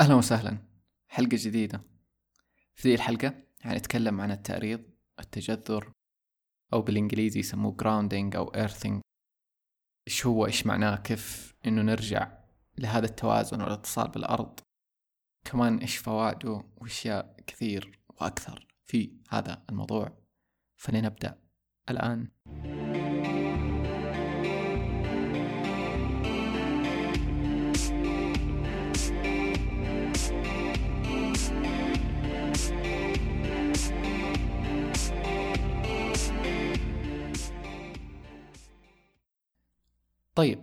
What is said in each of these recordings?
أهلا وسهلا. حلقة جديدة. في ذي الحلقة حنتكلم عن التعريض التجذر أو بالإنجليزي يسموه grounding أو earthing. إيش هو؟ إيش معناه؟ كيف إنه نرجع لهذا التوازن والاتصال بالأرض؟ كمان إيش فوائده وأشياء كثير وأكثر في هذا الموضوع؟ فلنبدأ الآن. طيب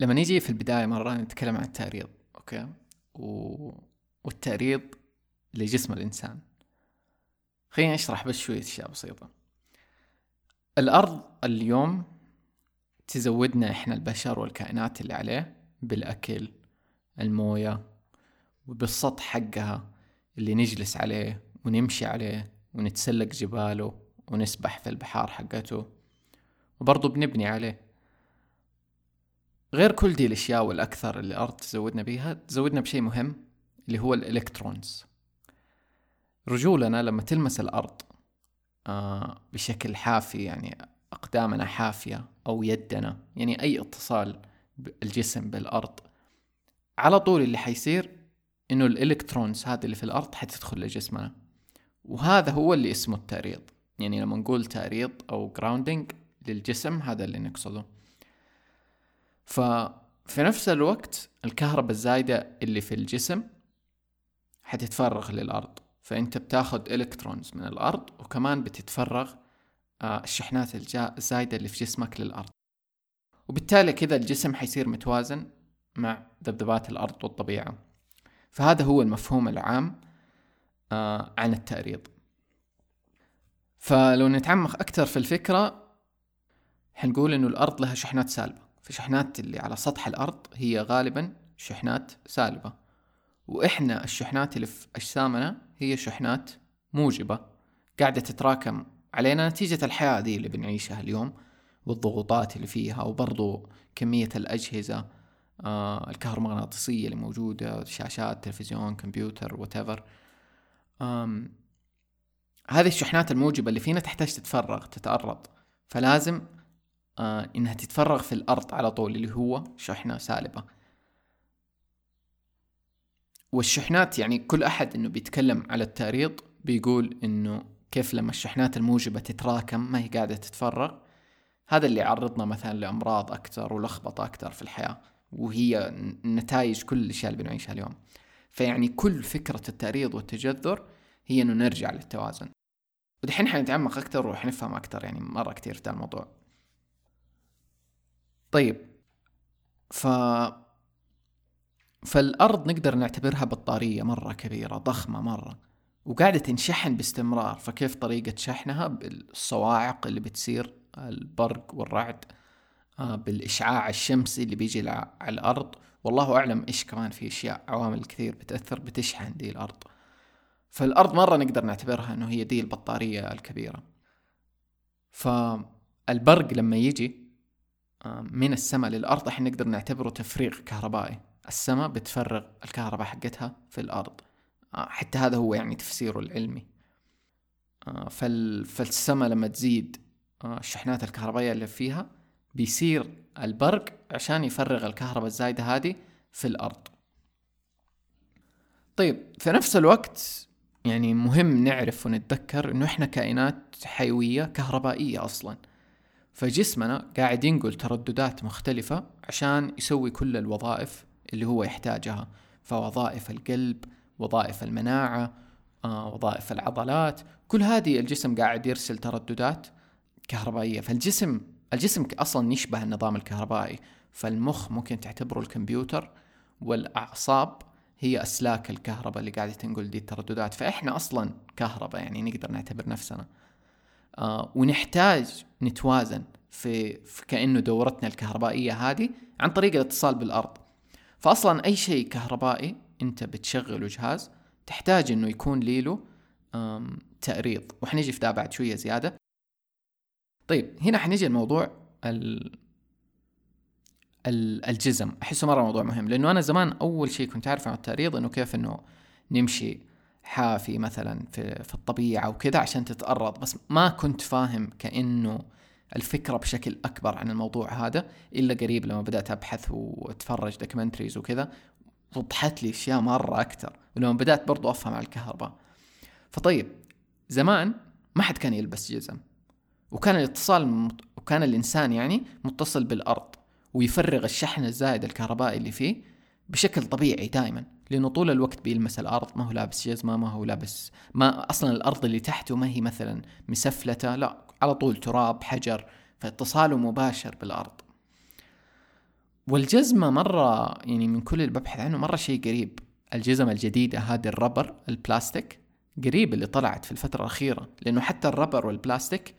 لما نيجي في البداية مرة نتكلم عن التعريض أوكي؟ و... والتعريض لجسم الإنسان. خليني أشرح بس شوية أشياء بسيطة. الأرض اليوم تزودنا إحنا البشر والكائنات اللي عليه بالأكل الموية وبالسطح حقها اللي نجلس عليه ونمشي عليه ونتسلق جباله ونسبح في البحار حقته. وبرضه بنبني عليه. غير كل دي الأشياء والأكثر اللي الأرض تزودنا بيها تزودنا بشيء مهم اللي هو الإلكترونز. رجولنا لما تلمس الأرض آه بشكل حافي يعني أقدامنا حافية أو يدنا يعني أي اتصال الجسم بالأرض على طول اللي حيصير إنه الإلكترونز هذه اللي في الأرض حتدخل لجسمنا. وهذا هو اللي اسمه التأريض. يعني لما نقول تأريض أو grounding للجسم هذا اللي نقصده. ففي نفس الوقت الكهرباء الزايدة اللي في الجسم حتتفرغ للأرض. فأنت بتاخد electrons من الأرض وكمان بتتفرغ آه، الشحنات الزايدة اللي في جسمك للأرض. وبالتالي كذا الجسم حيصير متوازن مع ذبذبات الأرض والطبيعة. فهذا هو المفهوم العام آه، عن التعريض فلو نتعمق أكثر في الفكرة حنقول إنه الأرض لها شحنات سالبة. فشحنات اللي على سطح الأرض هي غالبا شحنات سالبة. وإحنا الشحنات اللي في أجسامنا هي شحنات موجبة قاعدة تتراكم علينا نتيجة الحياة دي اللي بنعيشها اليوم والضغوطات اللي فيها وبرضو كمية الأجهزة آه الكهرومغناطيسية اللي موجودة شاشات تلفزيون كمبيوتر واتيفر هذه الشحنات الموجبة اللي فينا تحتاج تتفرغ تتأرض فلازم آه إنها تتفرغ في الأرض على طول اللي هو شحنة سالبة. والشحنات يعني كل أحد إنه بيتكلم على التعريض بيقول إنه كيف لما الشحنات الموجبة تتراكم ما هي قاعدة تتفرغ. هذا اللي يعرضنا مثلا لأمراض أكثر ولخبطة أكثر في الحياة وهي نتائج كل الأشياء اللي بنعيشها اليوم. فيعني كل فكرة التعريض والتجذر هي إنه نرجع للتوازن. ودحين حنتعمق أكثر وحنفهم أكثر يعني مرة كثير في الموضوع. طيب ف فالأرض نقدر نعتبرها بطارية مرة كبيرة ضخمة مرة وقاعدة تنشحن باستمرار فكيف طريقة شحنها؟ بالصواعق اللي بتصير البرق والرعد آه، بالإشعاع الشمسي اللي بيجي على الأرض. والله أعلم إيش كمان في أشياء عوامل كثير بتأثر بتشحن دي الأرض. فالأرض مرة نقدر نعتبرها إنه هي دي البطارية الكبيرة. فالبرق لما يجي من السماء للأرض إحنا نقدر نعتبره تفريغ كهربائي. السماء بتفرغ الكهرباء حقتها في الأرض. آه، حتى هذا هو يعني تفسيره العلمي. آه، فالسماء لما تزيد آه، الشحنات الكهربائية اللي فيها بيصير البرق عشان يفرغ الكهرباء الزايدة هذه في الأرض. طيب في نفس الوقت يعني مهم نعرف ونتذكر إنه إحنا كائنات حيوية كهربائية أصلا. فجسمنا قاعد ينقل ترددات مختلفة عشان يسوي كل الوظائف اللي هو يحتاجها. فوظائف القلب وظائف المناعة آه، وظائف العضلات. كل هذه الجسم قاعد يرسل ترددات كهربائية. فالجسم الجسم أصلا يشبه النظام الكهربائي. فالمخ ممكن تعتبره الكمبيوتر والأعصاب هي أسلاك الكهرباء اللي قاعدة تنقل دي الترددات. فإحنا أصلا كهرباء يعني نقدر نعتبر نفسنا. آه ونحتاج نتوازن في, في كأنه دورتنا الكهربائية هذه عن طريق الاتصال بالأرض. فأصلا أي شيء كهربائي أنت بتشغله جهاز تحتاج أنه يكون ليله تأريض. وحنيجي في ده بعد شوية زيادة. طيب هنا حنيجي الموضوع ال... الجزم. أحسه مرة موضوع مهم لأنه أنا زمان أول شيء كنت اعرف عن التعريض إنه كيف إنه نمشي حافي مثلا في في الطبيعة وكذا عشان تتأرض. بس ما كنت فاهم كأنه الفكرة بشكل أكبر عن الموضوع هذا إلا قريب لما بدأت أبحث وأتفرج documentaries وكذا وضحت لي أشياء مرة أكثر ولما بدأت برضو أفهم على الكهرباء. فطيب زمان ما حد كان يلبس جزم وكان الاتصال وكان الإنسان يعني متصل بالأرض ويفرغ الشحن الزايد الكهربائي اللي فيه بشكل طبيعي دائما لأنه طول الوقت بيلمس الأرض ما هو لابس جزمه ما هو لابس ما أصلا الأرض اللي تحته ما هي مثلا مسفلتة لا على طول تراب حجر فاتصاله مباشر بالأرض. والجزمة مرة يعني من كل اللي ببحث عنه مرة شيء قريب. الجزم الجديدة هذه الربر البلاستيك قريب اللي طلعت في الفترة الأخيرة لأنه حتى الربر والبلاستيك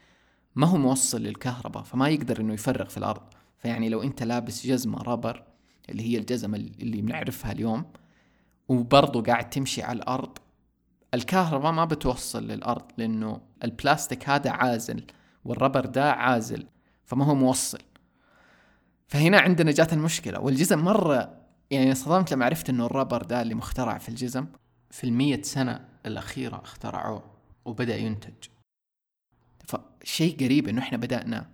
ما هو موصل للكهرباء فما يقدر إنه يفرغ في الأرض. فيعني لو أنت لابس جزمة ربر اللي هي الجزمة اللي بنعرفها اليوم. وبرضه قاعد تمشي على الأرض. الكهرباء ما بتوصل للأرض لأنه البلاستيك هذا عازل والربر ده عازل فما هو موصل. فهنا عندنا جات المشكلة. والجزم مرة يعني صدمت لما عرفت إنه الربر ده اللي مخترع في الجزم في المية سنة الأخيرة اخترعوه وبدأ ينتج. فشيء قريب إنه إحنا بدأنا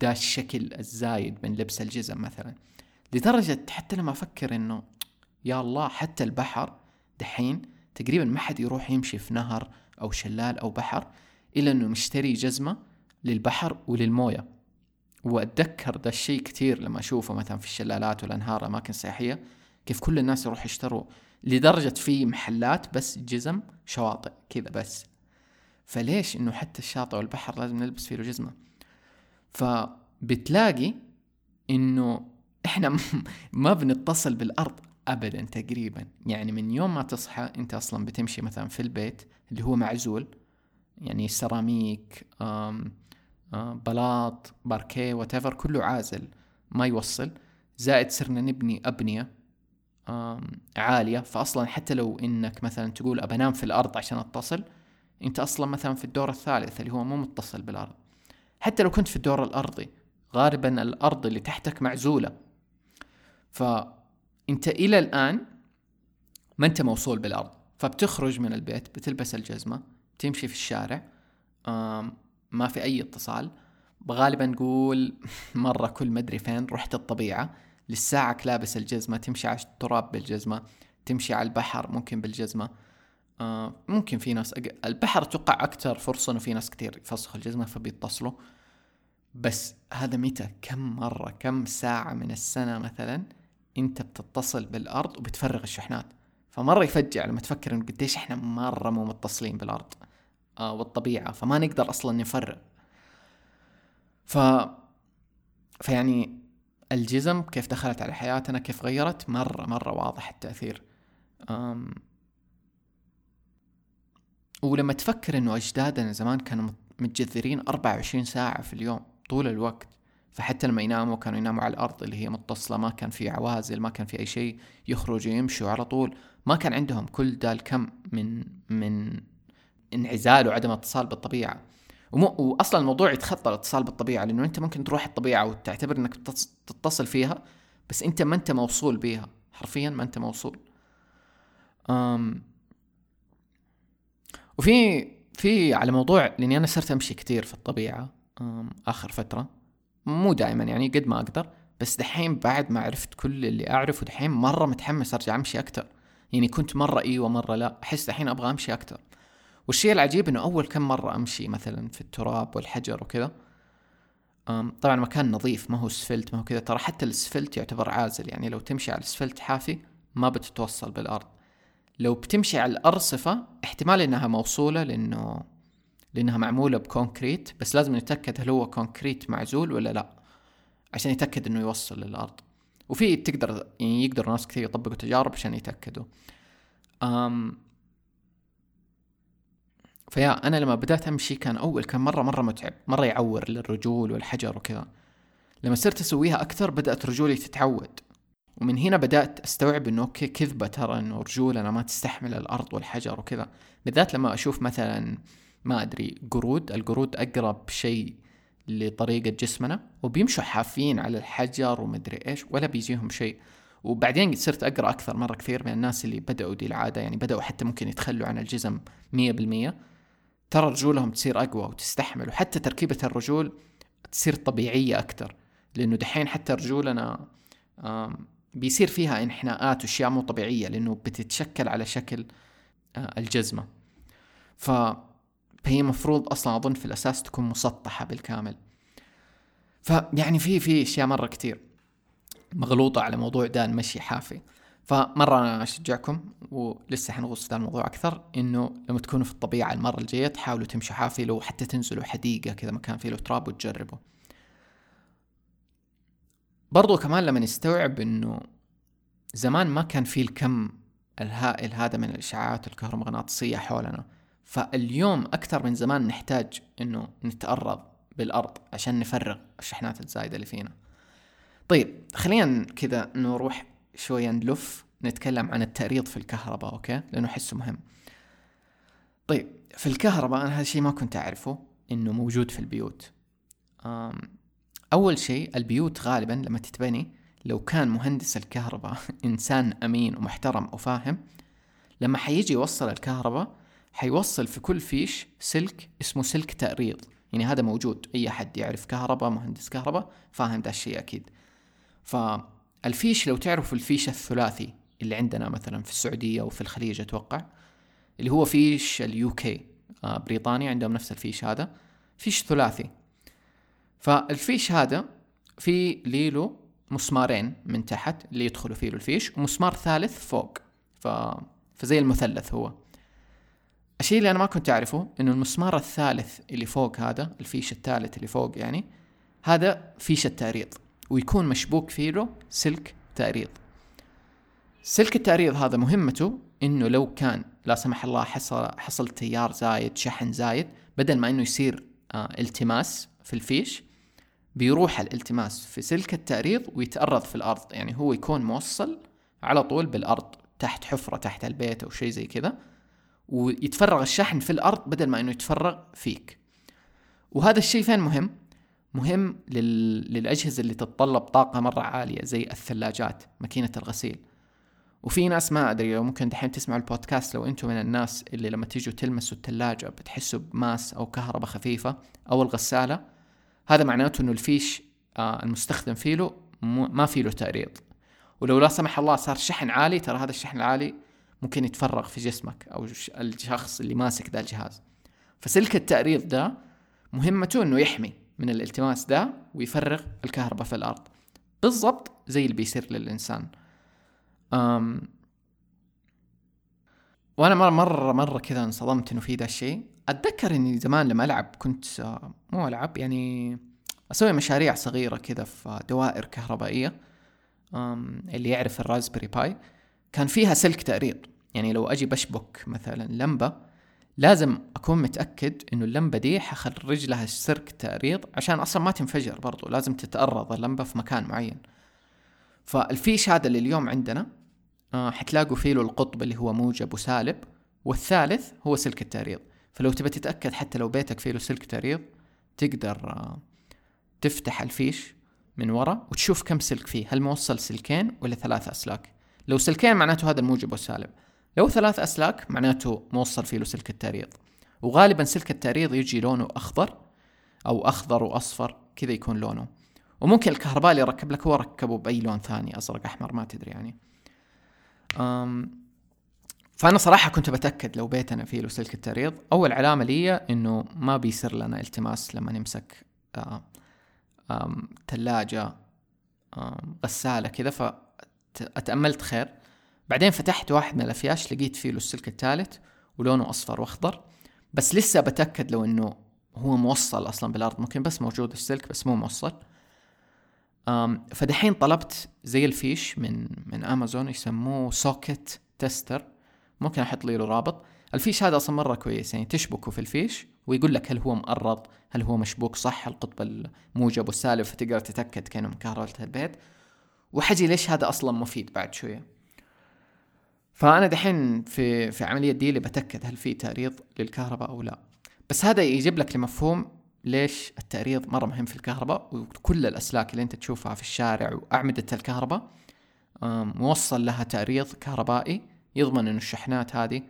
ده الشكل الزايد من لبس الجزم مثلا. لدرجة حتى لما أفكر إنه يا الله حتى البحر دحين تقريبا ما حد يروح يمشي في نهر أو شلال أو بحر إلا إنه مشتري جزمة للبحر وللموية. وأتذكر ده الشيء كتير لما أشوفه مثلا في الشلالات والأنهار أماكن سياحية كيف كل الناس يروح يشتروا لدرجة في محلات بس جزم شواطئ كذا بس. فليش إنه حتى الشاطئ والبحر لازم نلبس فيه جزمة؟ فبتلاقي إنه إحنا ما بنتصل بالأرض ابدا تقريبا. يعني من يوم ما تصحى أنت أصلا بتمشي مثلا في البيت اللي هو معزول يعني سيراميك بلاط باركيه واتيفر كله عازل ما يوصل. زائد صرنا نبني أبنية عالية. فاصلا حتى لو إنك مثلا تقول أبى أنام في الأرض عشان أتصل أنت أصلا مثلا في الدور الثالث اللي هو مو متصل بالأرض. حتى لو كنت في الدور الأرضي غالبا الأرض اللي تحتك معزولة. فأنت إلى الآن ما أنت موصول بالأرض فبتخرج من البيت بتلبس الجزمة تمشي في الشارع ما في أي اتصال غالبا نقول مرة كل مدري فين رحت الطبيعة لساعك لابس الجزمة تمشي على التراب بالجزمة تمشي على البحر ممكن بالجزمة آه ممكن في ناس. البحر أتوقع أكثر فرصة إنه في ناس كثير يفسخوا الجزمة فبيتصلوا بس هذا متى كم مرة كم ساعة من السنة مثلا انت بتتصل بالأرض وبتفرغ الشحنات. فمرة يفجع لما تفكر إنه قديش إحنا مرة مو متصلين بالأرض آه والطبيعة. فما نقدر أصلا نفرغ. ف فيعني الجزم كيف دخلت على حياتنا كيف غيرت مرة مرة واضح التأثير. أم ولما تفكر إنه أجدادنا زمان كانوا متجذرين 24 ساعة في اليوم طول الوقت. فحتى لما يناموا كانوا يناموا على الأرض اللي هي متصلة ما كان في عوازل ما كان في أي شيء يخرجوا يمشوا على طول. ما كان عندهم كل ده الكم من من انعزال وعدم اتصال بالطبيعة. ومو واصلا الموضوع يتخطى الاتصال بالطبيعة لأنه أنت ممكن تروح الطبيعة وتعتبر إنك تتصل فيها بس أنت ما أنت موصول بيها. حرفيا ما أنت موصول. أم وفي في على موضوع لأني أنا صرت أمشي كثير في الطبيعة آخر فترة. مو دائما يعني قد ما أقدر بس دحين بعد ما عرفت كل اللي أعرفه دحين مرة متحمس أرجع أمشي أكثر يعني كنت مرة أيوه مره لا أحس دحين أبغى أمشي أكثر والشيء العجيب إنه أول كم مرة أمشي مثلا في التراب والحجر وكذا طبعا مكان نظيف ما هو أسفلت ما هو كذا. ترى حتى الأسفلت يعتبر عازل يعني لو تمشي على الأسفلت حافي ما بتتوصل بالأرض. لو بتمشي على الأرصفة احتمال إنها موصولة لأنه لأنها معمولة ب concrete بس لازم نتأكد هل هو concrete معزول ولا لا عشان يتأكد إنه يوصل للأرض. وفي تقدر يعني يقدر ناس كثير يطبقوا تجارب عشان يتأكدوا. أم فيا أنا لما بدأت أمشي كان أول كان مرة مرة متعب مرة يعور للرجول والحجر وكذا. لما صرت أسويها أكثر بدأت رجولي تتعود. ومن هنا بدأت أستوعب إنه أوكي كذبة ترى إنه رجولنا ما تستحمل الأرض والحجر وكذا. بالذات لما أشوف مثلا ما أدري قرود. القرود أقرب شيء لطريقة جسمنا وبيمشوا حافين على الحجر ومدري إيش ولا بيجيهم شيء. وبعدين صرت أقرأ أكثر مرة كثير من الناس اللي بدأوا دي العادة يعني بدأوا حتى ممكن يتخلوا عن الجزم 100% ترى رجولهم تصير أقوى وتستحمل وحتى تركيبة الرجول تصير طبيعية أكثر. لأنه دحين حتى رجولنا بيصير فيها انحناءات وأشياء مو طبيعية لأنه بتتشكل على شكل آه، الجزمة. ف فهي مفروض أصلا أظن في الأساس تكون مسطحة بالكامل. فيعني في في أشياء مرة كتير مغلوطة على موضوع ده المشي حافي. فمرة أنا أشجعكم ولسه حنغوص في ذا الموضوع أكثر إنه لما تكونوا في الطبيعة المرة الجاية تحاولوا تمشوا حافي لو حتى تنزلوا حديقة كذا مكان فيه له تراب وتجربوا برضو كمان لما نستوعب إنه زمان ما كان في الكم الهائل هذا من الإشعاعات الكهرومغناطيسية حولنا. فاليوم أكثر من زمان نحتاج إنه نتأرض بالأرض عشان نفرغ الشحنات الزايدة اللي فينا. طيب خلينا كذا نروح شوية نلف نتكلم عن التأريض في الكهرباء أوكي؟ لأنه أحسه مهم. طيب في الكهرباء أنا هذا الشيء ما كنت أعرفه إنه موجود في البيوت. أول شيء البيوت غالبا لما تتبني لو كان مهندس الكهرباء إنسان أمين ومحترم وفاهم لما حيجي يوصل الكهرباء حيوصل في كل فيش سلك اسمه سلك تأريض. يعني هذا موجود أي حد يعرف كهرباء مهندس كهرباء فاهم ده الشيء أكيد. فالفيش لو تعرفوا الفيش الثلاثي اللي عندنا مثلا في السعودية وفي الخليج أتوقع اللي هو فيش اليو كي آه بريطانيا عندهم نفس الفيش هذا. فيش ثلاثي. فالفيش هذا في ليلو مسمارين من تحت اللي يدخلوا فيه الفيش ومسمار ثالث فوق. ف... فزي المثلث هو. الشيء اللي أنا ما كنت أعرفه إنه المسمار الثالث اللي فوق هذا الفيش الثالث اللي فوق يعني هذا فيش التعريض ويكون مشبوك فيه سلك تأريض سلك التأريض هذا مهمته إنه لو كان لا سمح الله حصل حصل تيار زايد شحن زايد بدل ما إنه يصير آه التماس في الفيش بيروح الالتماس في سلك التأريض ويتأرض في الأرض. يعني هو يكون موصل على طول بالأرض تحت حفرة تحت البيت أو شيء زي كذا. ويتفرغ الشحن في الأرض بدل ما إنه يتفرغ فيك. وهذا الشيء فين مهم؟ مهم لل... للأجهزة اللي تتطلب طاقة مرة عالية زي الثلاجات ماكينة الغسيل. وفي ناس ما أدري لو ممكن دحين تسمعوا البودكاست لو أنتم من الناس اللي لما تيجوا تلمسوا الثلاجة بتحسوا بماس أو كهرباء خفيفة أو الغسالة. هذا معناته إنه الفيش آه المستخدم فيه له ما فيه له تأريض. ولو لا سمح الله صار شحن عالي ترى هذا الشحن العالي ممكن يتفرغ في جسمك أو الشخص اللي ماسك ذا الجهاز. فسلك التأريض ده مهمته إنه يحمي من الالتماس ده ويفرغ الكهرباء في الأرض. بالضبط زي اللي بيصير للإنسان. أم وأنا مرة مرة مرة كذا انصدمت إنه في ذا الشيء. أتذكر إني زمان لما ألعب كنت آه، مو ألعب يعني أسوي مشاريع صغيرة كذا في دوائر كهربائية اللي يعرف الرازبري باي. كان فيها سلك تأريض يعني لو أجي بشبك مثلا لمبة لازم أكون متأكد إنه اللمبة دي حخرج لها سلك تأريض عشان أصلا ما تنفجر برضو. لازم تتأرض اللمبة في مكان معين. فالفيش هذا اللي اليوم عندنا آه حتلاقوا فيه له القطب اللي هو موجب وسالب والثالث هو سلك التأريض فلو تبي تتأكد حتى لو بيتك فيه له سلك تأريض تقدر آه تفتح الفيش من ورا وتشوف كم سلك فيه. هل موصل سلكين ولا ثلاثة أسلاك؟ لو سلكين معناته هذا الموجب والسالب. لو ثلاث أسلاك معناته موصل فيه له سلك التعريض وغالبا سلك التعريض يجي لونه أخضر أو أخضر وأصفر كذا يكون لونه. وممكن الكهرباء اللي يركب لك هو ركبه بأي لون ثاني أزرق أحمر ما تدري يعني. أم فأنا صراحة كنت بتأكد لو بيتنا فيه له سلك التعريض أول علامة لي إنه ما بيصير لنا التماس لما نمسك ثلاجة غسالة كذا. فأتأملت خير. بعدين فتحت واحد من الأفياش لقيت فيه له السلك الثالث ولونه أصفر وأخضر. بس لسه بتأكد لو إنه هو موصل أصلا بالأرض. ممكن بس موجود السلك بس مو موصل. فدحين طلبت زي الفيش من من أمازون يسموه socket tester ممكن أحط له رابط. الفيش هذا أصلا مرة كويس يعني تشبكه في الفيش ويقول لك هل هو مأرض هل هو مشبوك صح القطب الموجب والسالب فتقدر تتأكد كأنه من كهرباء البيت. وحأجي ليش هذا أصلا مفيد بعد شوية؟ فأنا دحين في في عملية دي اللي بتأكد هل في تأريض للكهرباء أو لا. بس هذا يجيب لك لمفهوم ليش التعريض مرة مهم في الكهرباء وكل الأسلاك اللي أنت تشوفها في الشارع وأعمدة الكهرباء موصل لها تعريض كهربائي يضمن أن الشحنات هذه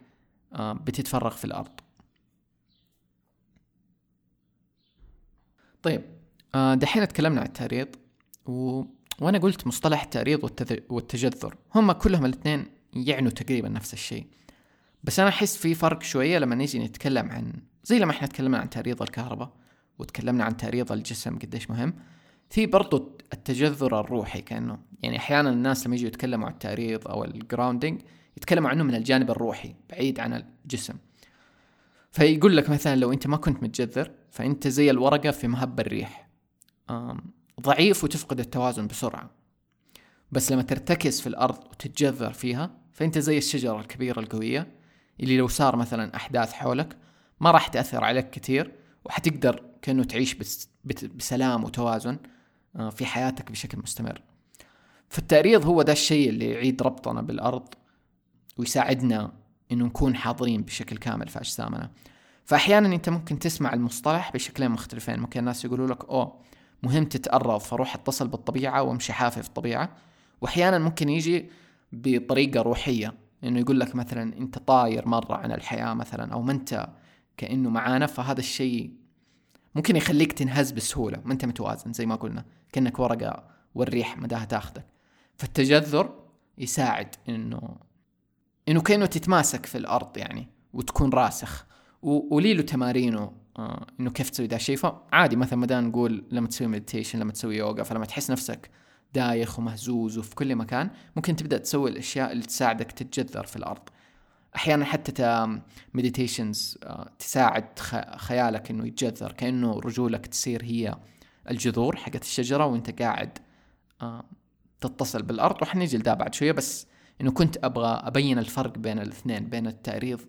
بتتفرغ في الأرض. طيب آه، دحين تكلمنا عن التعريض و... وأنا قلت مصطلح التعريض والتذ... والتجذر. هم كلهم الاثنين يعنوا تقريبا نفس الشيء. بس أنا أحس في فرق شوية لما نيجي نتكلم عن زي لما إحنا تكلمنا عن تعريض الكهرباء وتكلمنا عن تعريض الجسم قديش مهم في برضو التجذر الروحي كأنه يعني أحيانا الناس لما يجوا يتكلموا عن التعريض أو الجراوندينج يتكلموا عنه من الجانب الروحي بعيد عن الجسم. فيقول لك مثلا لو أنت ما كنت متجذر فأنت زي الورقة في مهب الريح. ضعيف وتفقد التوازن بسرعة. بس لما ترتكز في الأرض وتتجذر فيها فأنت زي الشجرة الكبيرة القوية اللي لو صار مثلا أحداث حولك ما راح تأثر عليك كثير وحتقدر كأنه تعيش بس بسلام وتوازن آه، في حياتك بشكل مستمر. فالتعريض هو ده الشيء اللي يعيد ربطنا بالأرض ويساعدنا إنه نكون حاضرين بشكل كامل في أجسامنا. فاحيانا أنت ممكن تسمع المصطلح بشكلين مختلفين. ممكن الناس يقولوا لك أوه مهم تتأرض فروح اتصل بالطبيعة وامشي حافي في الطبيعة. واحيانا ممكن يجي بطريقة روحية إنه يقول لك مثلا أنت طاير مرة عن الحياة مثلا أو ما أنت كأنه معانا فهذا الشيء ممكن يخليك تنهز بسهولة ما أنت متوازن زي ما قلنا. كأنك ورقة والريح مداها تاخذك. فالتجذر يساعد إنه إنه كأنه تتماسك في الأرض يعني وتكون راسخ. ولي له تمارينه آه إنه كيف تسوي ذا الشيء فعادي مثلا ما نقول لما تسوي meditation لما تسوي يوغا فلما تحس نفسك دايخ ومهزوز وفي كل مكان ممكن تبدأ تسوي الأشياء اللي تساعدك تتجذر في الأرض. أحيانا حتى meditations آه تساعد خيالك إنه يتجذر كأنه رجولك تصير هي الجذور حقت الشجرة وإنت قاعد آه تتصل بالأرض. وحنيجي لدا بعد شوية بس إنه كنت أبغى أبين الفرق بين الاثنين بين التعريض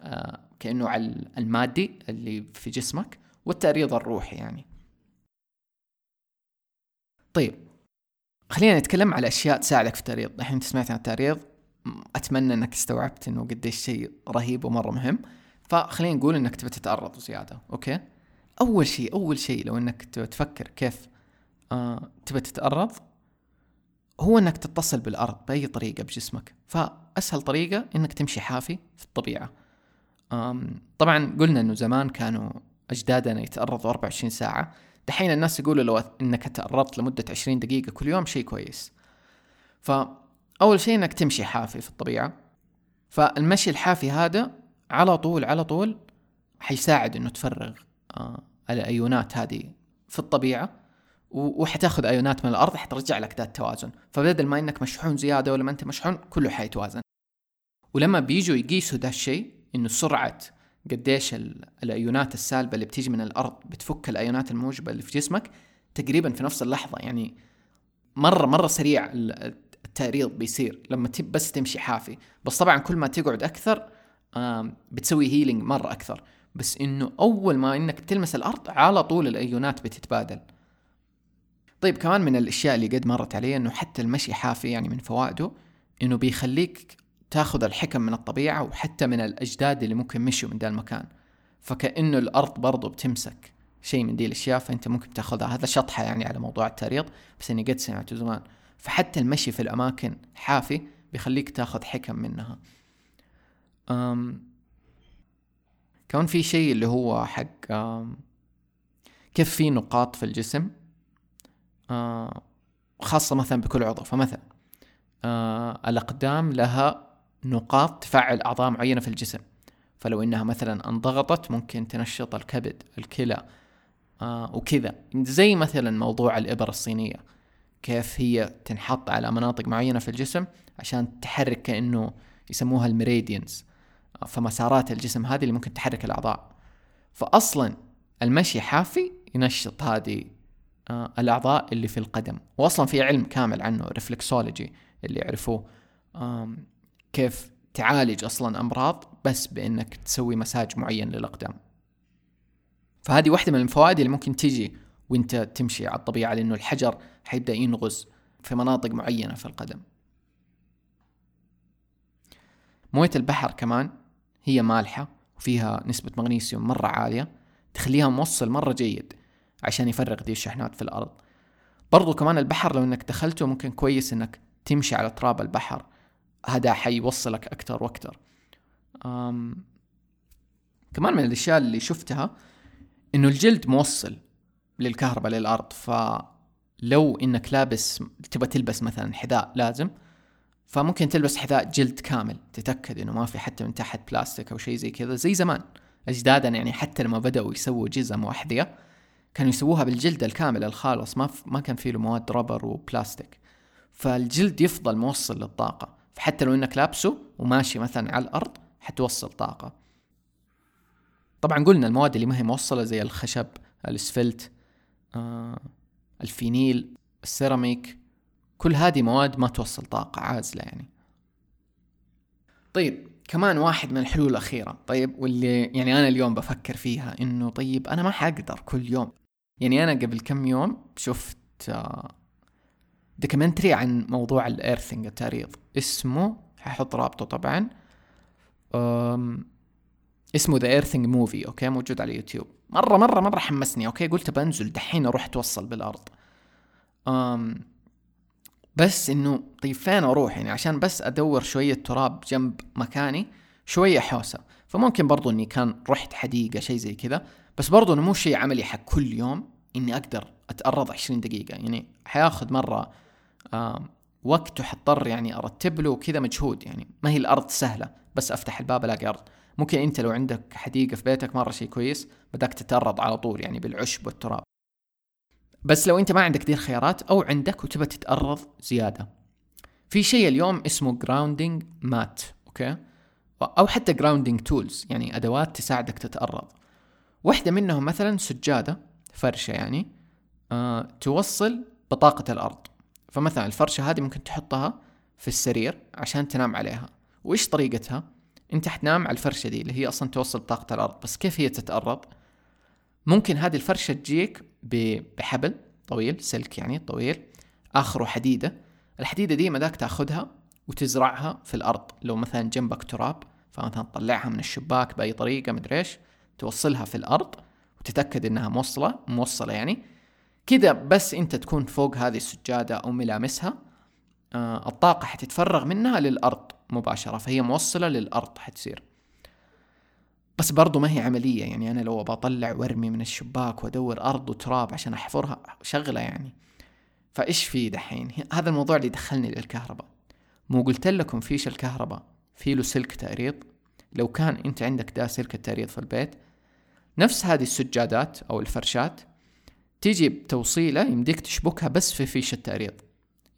آه كأنه على المادي اللي في جسمك والتعريض الروحي يعني. طيب خلينا نتكلم على أشياء تساعدك في التعريض الحين سمعت عن التعريض أتمنى إنك استوعبت إنه قديش شيء رهيب ومرة مهم. فخلينا نقول إنك تبي تتعرض زيادة أوكي؟ أول شيء أول شيء لو تبي تفكر كيف آه تبي تتعرض هو إنك تتصل بالأرض بأي طريقة بجسمك. فأسهل طريقة إنك تمشي حافي في الطبيعة. طبعا قلنا إنه زمان كانوا أجدادنا يتعرضوا 24 ساعة. دحين الناس يقولوا لو إنك تعرضت لمدة 20 دقيقة كل يوم شيء كويس. فاول شيء إنك تمشي حافي في الطبيعة. فالمشي الحافي هذا على طول على طول حيساعد إنه تفرغ آه الأيونات هذه في الطبيعة. وحتاخذ أيونات من الأرض حترجع لك ذا التوازن فبدل ما إنك مشحون زيادة ولا ما أنت مشحون كله حيتوازن. ولما بيجوا يقيسوا ذا الشيء إنه سرعة قديش الأيونات السالبة اللي بتيجي من الأرض بتفك الأيونات الموجبة اللي في جسمك تقريبا في نفس اللحظة. يعني مره مرة سريع التعريض بيصير لما تب بس تمشي حافي. بس طبعا كل ما تقعد أكثر بتسوي healing مرة أكثر. بس إنه أول ما إنك بتلمس الأرض على طول الأيونات بتتبادل. طيب كمان من الأشياء اللي قد مرت علي إنه حتى المشي حافي يعني من فوائده إنه بيخليك تاخذ الحكم من الطبيعة وحتى من الأجداد اللي ممكن مشوا من ذا المكان. فكأنه الأرض برضو بتمسك شيء من دي الأشياء فأنت ممكن تاخذها. هذا شطحة يعني على موضوع التأريض بس إني قد سمعته زمان. فحتى المشي في الأماكن حافي بيخليك تاخذ حكم منها. أم كمان في شيء اللي هو حق كيف في نقاط في الجسم؟ خاصة مثلا بكل عضو. فمثلا الأقدام لها نقاط تفعل أعضاء معينة في الجسم. فلو إنها مثلا انضغطت ممكن تنشط الكبد الكلى آه، وكذا. زي مثلا موضوع الإبر الصينية. كيف هي تنحط على مناطق معينة في الجسم عشان تحرك كأنه يسموها ال meridians فمسارات الجسم هذه اللي ممكن تحرك الأعضاء. فأصلا المشي حافي ينشط هذه آه، الأعضاء اللي في القدم. وأصلا في علم كامل عنه reflexology اللي يعرفوه. كيف تعالج أصلا أمراض بس بأنك تسوي مساج معين للأقدام. فهذه واحدة من الفوائد اللي ممكن تيجي وأنت تمشي على الطبيعة لأنه الحجر حيبدأ ينغز في مناطق معينة في القدم. موية البحر كمان هي مالحة وفيها نسبة مغنيسيوم مرة عالية تخليها موصل مرة جيد عشان يفرغ دي الشحنات في الأرض. برضو كمان البحر لو إنك دخلته ممكن كويس إنك تمشي على تراب البحر هذا حيوصلك أكتر وأكتر أم كمان من الأشياء اللي شفتها إنه الجلد موصل للكهرباء للأرض فلو إنك لابس تبغى تلبس مثلا حذاء لازم فممكن تلبس حذاء جلد كامل تتأكد إنه ما في حتى من تحت بلاستيك أو شيء زي كذا. زي زمان اجدادنا يعني حتى لما بدأوا يسووا جزم وأحذية كانوا يسووها بالجلد الكامل الخالص ما ما كان فيه له مواد ربر وبلاستيك. فالجلد يفضل موصل للطاقة. فحتى لو إنك لابسه وماشي مثلا على الأرض حتوصل طاقة. طبعا قلنا المواد اللي ما هي موصلة زي الخشب الأسفلت آه الفينيل السيراميك كل هذه مواد ما توصل طاقة عازلة يعني. طيب كمان واحد من الحلول الأخيرة. طيب واللي يعني أنا اليوم بفكر فيها إنه طيب أنا ما حقدر كل يوم. يعني أنا قبل كم يوم شفت documentary عن موضوع ال earthing التأريض اسمه ححط رابطه طبعا. اسمه The Earthing Movie okay؟ موجود على يوتيوب. مرة مرة مرة حمسني okay؟ قلت بنزل دحين أروح اتوصل بالأرض. أم بس إنه طيب فين أروح يعني؟ عشان بس أدور شوية تراب جنب مكاني شوية حوسة. فممكن برضو إني كان رحت حديقة شيء زي كذا. بس برضو إنه مو شيء عملي حق كل يوم إني أقدر أتأرض عشرين دقيقة. يعني حياخذ مرة وقت وحضطر يعني أرتب له وكذا مجهود يعني. ما هي الأرض سهلة بس أفتح الباب ألاقي أرض. ممكن أنت لو عندك حديقة في بيتك مرة شيء كويس بدك تتأرض على طول يعني بالعشب والتراب. بس لو أنت ما عندك دي الخيارات أو عندك وتبى تتأرض زيادة. في شيء اليوم اسمه grounding mat okay؟ أو حتى grounding tools يعني أدوات تساعدك تتأرض واحدة منهم مثلا سجادة فرشة يعني آه توصل بطاقة الأرض. فمثلا الفرشة هذه ممكن تحطها في السرير عشان تنام عليها وإيش طريقتها؟ أنت حتنام على الفرشة دي اللي هي أصلا توصل بطاقة الأرض بس كيف هي تتأرض؟ ممكن هذه الفرشة تجيك بحبل طويل سلك يعني طويل آخره حديدة الحديدة دي مداك تأخذها وتزرعها في الأرض لو مثلا جنبك تراب فمثلا تطلعها من الشباك بأي طريقة مدري إيش توصلها في الأرض وتتأكد إنها موصلة موصلة يعني كذا بس انت تكون فوق هذه السجادة أو ملامسها آه الطاقة حتتفرغ منها للأرض مباشرة فهي موصلة للأرض حتصير. بس برضو ما هي عملية يعني أنا لو بطلع وأرمي من الشباك وأدور أرض وتراب عشان أحفرها شغلة يعني. فإيش في دحين؟ هذا الموضوع اللي دخلني للكهرباء. مو قلت لكم فيش الكهرباء في له سلك تأريض. لو كان أنت عندك دا سلك التأريض في البيت نفس هذه السجادات أو الفرشات تيجي بتوصيلة يمديك تشبكها بس في فيش التعريض.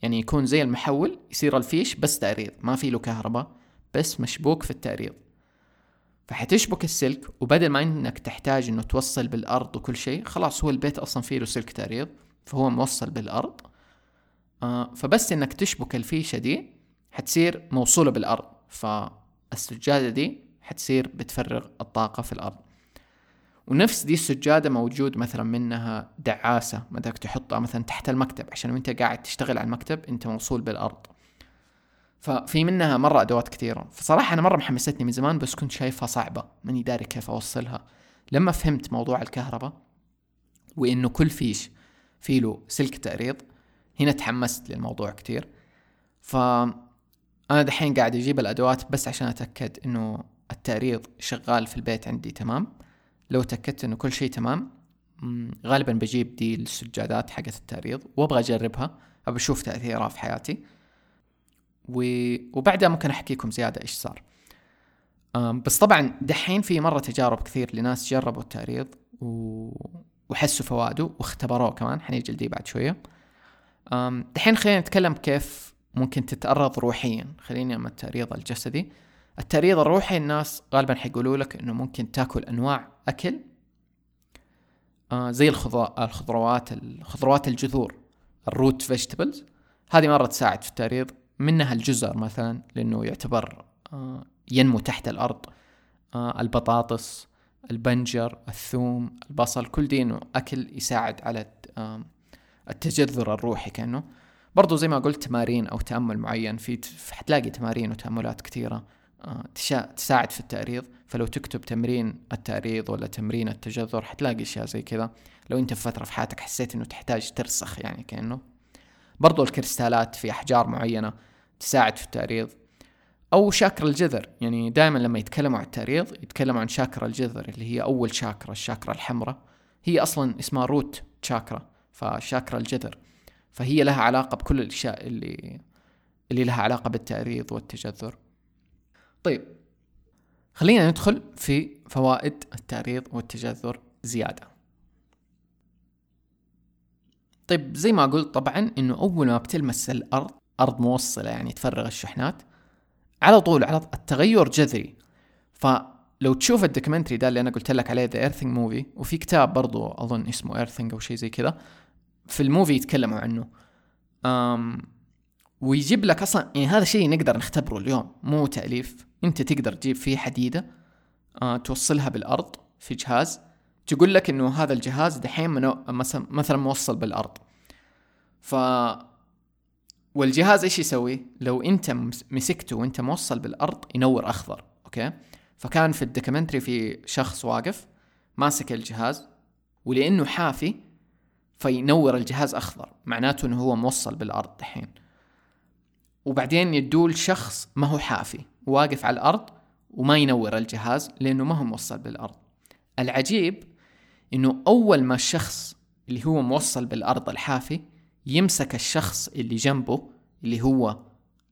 يعني يكون زي المحول يصير الفيش بس تعريض ما في له كهرباء بس مشبوك في التعريض. فحتشبك السلك وبدل ما إنك تحتاج إنه توصل بالأرض وكل شيء خلاص هو البيت أصلا فيه له سلك تعريض فهو موصل بالأرض. آه فبس إنك تشبك الفيشة دي حتصير موصولة بالأرض. فالسجادة دي حتصير بتفرغ الطاقة في الأرض. ونفس دي السجادة موجود مثلا منها دعاسة بدك تحطها مثلا تحت المكتب عشان وانت قاعد تشتغل على المكتب انت موصول بالأرض. ففي منها مرة أدوات كثيرة. فصراحة أنا مرة محمستني من زمان بس كنت شايفها صعبة ماني داري كيف أوصلها. لما فهمت موضوع الكهرباء وإنه كل فيش في له سلك تعريض هنا تحمست للموضوع كتير ف أنا دحين قاعد أجيب الأدوات بس عشان أتأكد إنه التعريض شغال في البيت عندي تمام. لو تأكدت إنه كل شيء تمام غالبا بجيب دي السجادات حقت التعريض وأبغى أجربها ابى أشوف تأثيرها في حياتي. و... وبعدها ممكن احكيكم زيادة إيش صار. بس طبعا دحين في مرة تجارب كثير لناس جربوا التعريض و... وحسوا فوائده واختبروه كمان حنيجي لدي بعد شوية. دحين خلينا نتكلم كيف ممكن تتأرض روحيا. خليني من التعريض الجسدي. التأريض الروحي الناس غالبا حيقولوا لك إنه ممكن تأكل أنواع أكل؟ آه زي الخضروات الخضروات الجذور ال root vegetables هذه مرة تساعد في التأريض منها الجزر مثلا لأنه يعتبر آه ينمو تحت الأرض. آه البطاطس البنجر الثوم البصل كل دي إنه أكل يساعد على التجذر الروحي كأنه. برضو زي ما قلت تمارين أو تأمل معين. في حتلاقي تمارين وتأملات كثيرة. تساعد في التعريض. فلو تكتب تمرين التعريض ولا تمرين التجذر حتلاقي أشياء زي كذا. لو أنت في فترة في حياتك حسيت إنه تحتاج ترسخ يعني كأنه. برضو الكريستالات في أحجار معينة تساعد في التعريض. أو شاكرا الجذر. يعني دائما لما يتكلموا عن التعريض يتكلموا عن شاكرا الجذر اللي هي أول شاكرا الشاكرا الحمراء. هي أصلا اسمها روت شاكرا فشاكرا الجذر. فهي لها علاقة بكل الأشياء اللي اللي لها علاقة بالتعريض والتجذر. طيب خلينا ندخل في فوائد التعريض والتجذر زيادة. طيب زي ما قلت طبعا إنه أول ما بتلمس الأرض أرض موصلة يعني تفرغ الشحنات على طول على التغير جذري. فلو تشوف ال documentary ده اللي أنا قلت لك عليه The Earthing Movie وفي كتاب برضو أظن اسمه Earthing أو شيء زي كذا في ال movie يتكلموا عنه. أم ويجيب لك أصلا يعني هذا شيء نقدر نختبره اليوم مو تأليف. انت تقدر تجيب فيه حديدة أه توصلها بالأرض في جهاز تقول لك إنه هذا الجهاز دحين مثلا مثلا موصل بالأرض. ف والجهاز إيش يسوي؟ لو أنت مسكته وأنت موصل بالأرض ينور أخضر okay؟ فكان في ال documentary في شخص واقف ماسك الجهاز ولأنه حافي فينور الجهاز أخضر معناته إنه هو موصل بالأرض دحين. وبعدين يدوه لشخص ما هو حافي واقف على الأرض وما ينور الجهاز لأنه ما هو موصل بالأرض. العجيب إنه أول ما الشخص اللي هو موصل بالأرض الحافي يمسك الشخص اللي جنبه اللي هو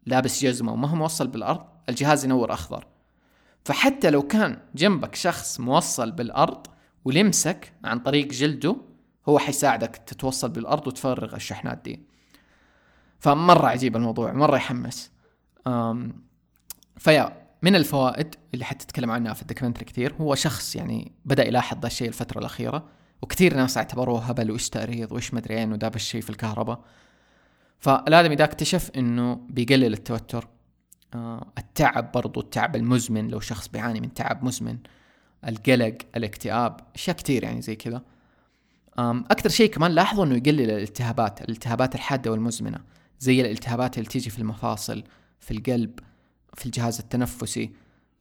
لابس جزمة وما هو موصل بالأرض الجهاز ينور أخضر. فحتى لو كان جنبك شخص موصل بالأرض ولمسك عن طريق جلده هو حيساعدك تتوصل بالأرض وتفرغ الشحنات دي. فمرة عجيب الموضوع مرة يحمس. ف yeah من الفوائد اللي حتتكلم عنها في ال documentary كثير هو شخص يعني بدأ يلاحظ ذا الشيء الفترة الأخيرة وكثير ناس اعتبروه هبل وإيش تعريض وإيش مدري إيه إنه ده الشيء في الكهرباء. فالآدمي ده اكتشف إنه بيقلل التوتر. آه التعب برضو التعب المزمن لو شخص بيعاني من تعب مزمن القلق الاكتئاب أشياء كثير يعني زي كذا. أكثر شيء كمان لاحظوا إنه يقلل الالتهابات الالتهابات الحادة والمزمنة. زي الالتهابات اللي تيجي في المفاصل في القلب في الجهاز التنفسي.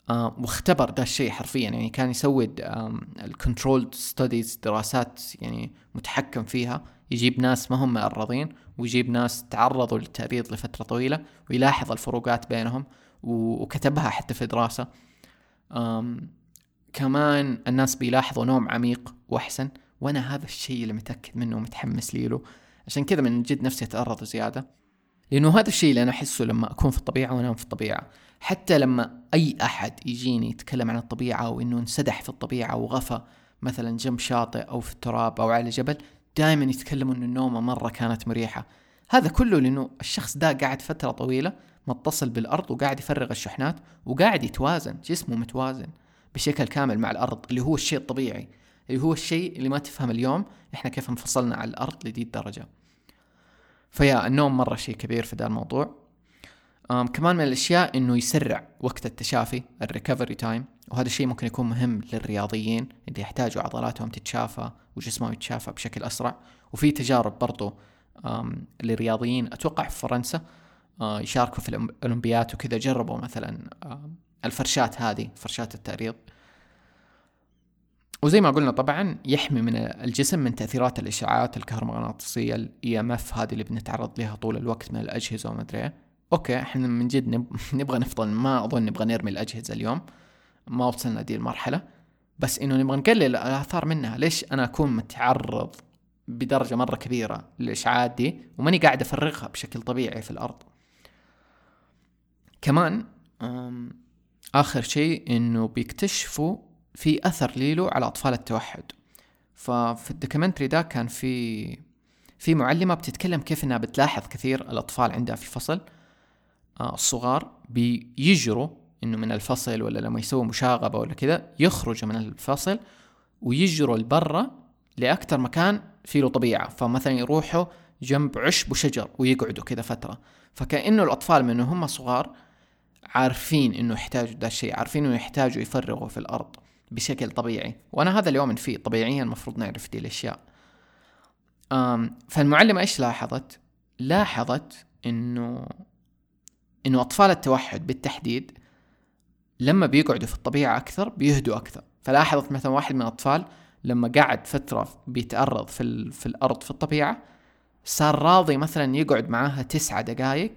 آه واختبر ده الشيء حرفيا. يعني كان يسوي ال controlled studies دراسات يعني متحكم فيها. يجيب ناس ما هم مأرضين ويجيب ناس تعرضوا للتأريض لفترة طويلة ويلاحظ الفروقات بينهم وكتبها حتى في دراسة. كمان الناس بيلاحظوا نوم عميق وأحسن. وأنا هذا الشيء اللي متأكد منه ومتحمس لي له. عشان كذا من جد نفسي أتأرض زيادة. لأنه هذا الشيء اللي أنا أحسه لما أكون في الطبيعة وأنام في الطبيعة. حتى لما أي أحد يجيني يتكلم عن الطبيعة وإنه انسدح في الطبيعة وغفى مثلا جنب شاطئ أو في التراب أو على جبل دائما يتكلموا إنه النومة مرة كانت مريحة. هذا كله لأنه الشخص ده قاعد فترة طويلة متصل بالأرض وقاعد يفرغ الشحنات وقاعد يتوازن جسمه متوازن بشكل كامل مع الأرض اللي هو الشيء الطبيعي اللي هو الشيء اللي ما تفهم اليوم إحنا كيف انفصلنا عن الأرض لدي الدرجة. ف yeah النوم مرة شيء كبير في ذا الموضوع. آم كمان من الأشياء إنه يسرع وقت التشافي ال recovery time وهذا الشيء ممكن يكون مهم للرياضيين اللي يحتاجوا عضلاتهم تتشافى وجسمهم يتشافى بشكل أسرع. وفي تجارب برضو للرياضيين أتوقع في فرنسا يشاركوا في الأولمبيات وكذا جربوا مثلا الفرشات هذه فرشات التأريض. وزي ما قلنا طبعا يحمي من الجسم من تأثيرات الإشعاعات الكهرومغناطيسية ال EMF هذه اللي بنتعرض لها طول الوقت من الأجهزة وما أدري okay إحنا من جد نب... نبغى نفصل ما أظن نبغى نرمي الأجهزة اليوم. ما وصلنا دي المرحلة. بس إنه نبغى نقلل الآثار منها. ليش أنا أكون متعرض بدرجة مرة كبيرة للإشعاعات دي وماني قاعد أفرغها بشكل طبيعي في الأرض؟ كمان آخر شيء إنه بيكتشفوا في أثر ليلو على أطفال التوحد. ففي الدوكيومنتري ده كان في في معلمة بتتكلم كيف إنها بتلاحظ كثير الأطفال عندها في الفصل. آه، الصغار بيجروا إنه من الفصل ولا لما يسووا مشاغبة ولا كذا يخرجوا من الفصل ويجروا لبرا لأكثر مكان فيه له طبيعة. فمثلا يروحوا جنب عشب وشجر ويقعدوا كذا فترة. فكأنه الأطفال من هم صغار عارفين إنه يحتاجوا ده الشيء عارفين إنه يحتاجوا يفرغوا في الأرض. بشكل طبيعي. وأنا هذا اليوم فيه طبيعيا المفروض نعرف دي الأشياء. فالمعلمة إيش لاحظت؟ لاحظت إنه إنه أطفال التوحد بالتحديد لما بيقعدوا في الطبيعة أكثر بيهدوا أكثر. فلاحظت مثلا واحد من الأطفال لما قعد فترة بيتعرض في, ال... في الأرض في الطبيعة صار راضي مثلا يقعد معاها تسعة دقائق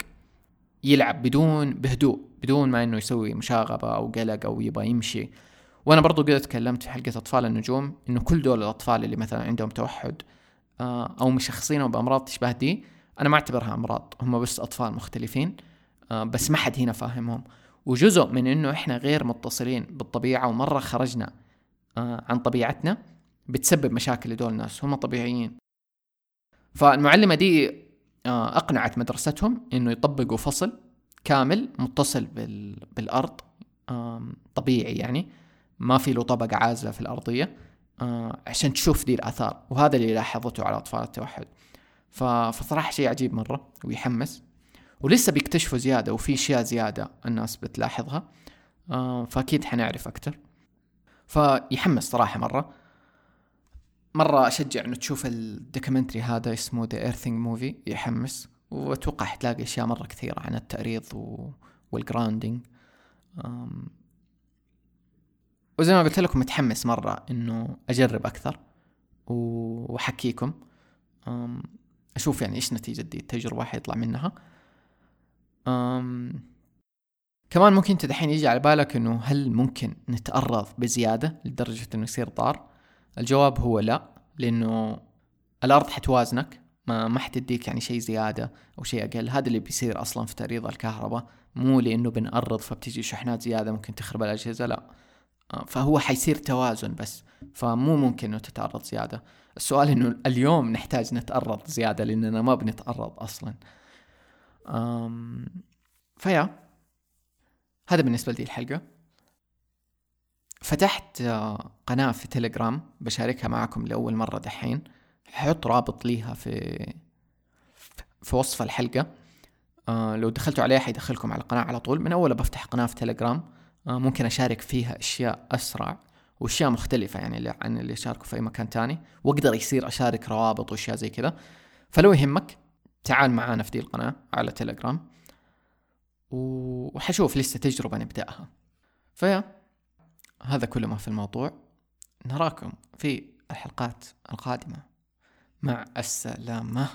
يلعب بدون بهدوء بدون ما إنه يسوي مشاغبة أو قلق أو يبغى يمشي. وأنا برضو قد تكلمت في حلقة أطفال النجوم إنه كل دول الأطفال اللي مثلا عندهم توحد آه، أو مشخصينهم بأمراض تشبه دي أنا ما أعتبرها أمراض هم بس أطفال مختلفين آه، بس ما حد هنا فاهمهم. وجزء من إنه إحنا غير متصلين بالطبيعة ومرة خرجنا آه، عن طبيعتنا بتسبب مشاكل لدول الناس هم طبيعيين. فالمعلمة دي أقنعت مدرستهم إنه يطبقوا فصل كامل متصل بال... بالأرض طبيعي يعني. ما في له طبقة عازلة في الأرضية آه، عشان تشوف دي الآثار. وهذا اللي لاحظته على أطفال التوحد. فصراحة شيء عجيب مرة ويحمس. ولسه بيكتشفوا زيادة وفي أشياء زيادة الناس بتلاحظها آه، فأكيد حنعرف أكتر. فيحمس صراحة مرة. مرة أشجع إنه تشوف ال documentary هذا اسمه The Earthing Movie يحمس. وأتوقع حتلاقي أشياء مرة كثيرة عن التأريض و... وال grounding. وزي ما قلت لكم متحمس مرة إنه أجرب أكثر وأحكيكم. أشوف يعني إيش نتيجة دي التجربة حيطلع منها. أم... كمان ممكن أنت دحين يجي على بالك إنه هل ممكن نتأرض بزيادة لدرجة إنه يصير ضار الجواب هو لا لأنه الأرض حتوازنك. ما ما حتديك يعني شيء زيادة أو شيء أقل. هذا اللي بيصير أصلا في تعريض الكهرباء. مو لأنه بنأرض فبتجي شحنات زيادة ممكن تخرب الأجهزة لا. فهو حيصير توازن بس فمو ممكن إنه تتعرض زيادة. السؤال إنه اليوم نحتاج نتأرض زيادة لأننا ما بنتأرض أصلا. أم فيا هذا بالنسبة لدي الحلقة. فتحت آه، قناة في تليجرام بشاركها معكم لأول مرة دحين. حط رابط ليها في في وصف الحلقة. آه لو دخلتوا عليها حيدخلكم على القناة على طول. من أول بفتح قناة في تليجرام آه ممكن أشارك فيها أشياء أسرع وأشياء مختلفة يعني عن اللي أشاركه في أي مكان تاني. وأقدر يصير أشارك روابط وأشياء زي كذا. فلو يهمك تعال معانا في دي القناة على تليجرام. وحشوف لسه تجربة نبدأها. فيا هذا كل ما في الموضوع. نراكم في الحلقات القادمة. مع السلامة.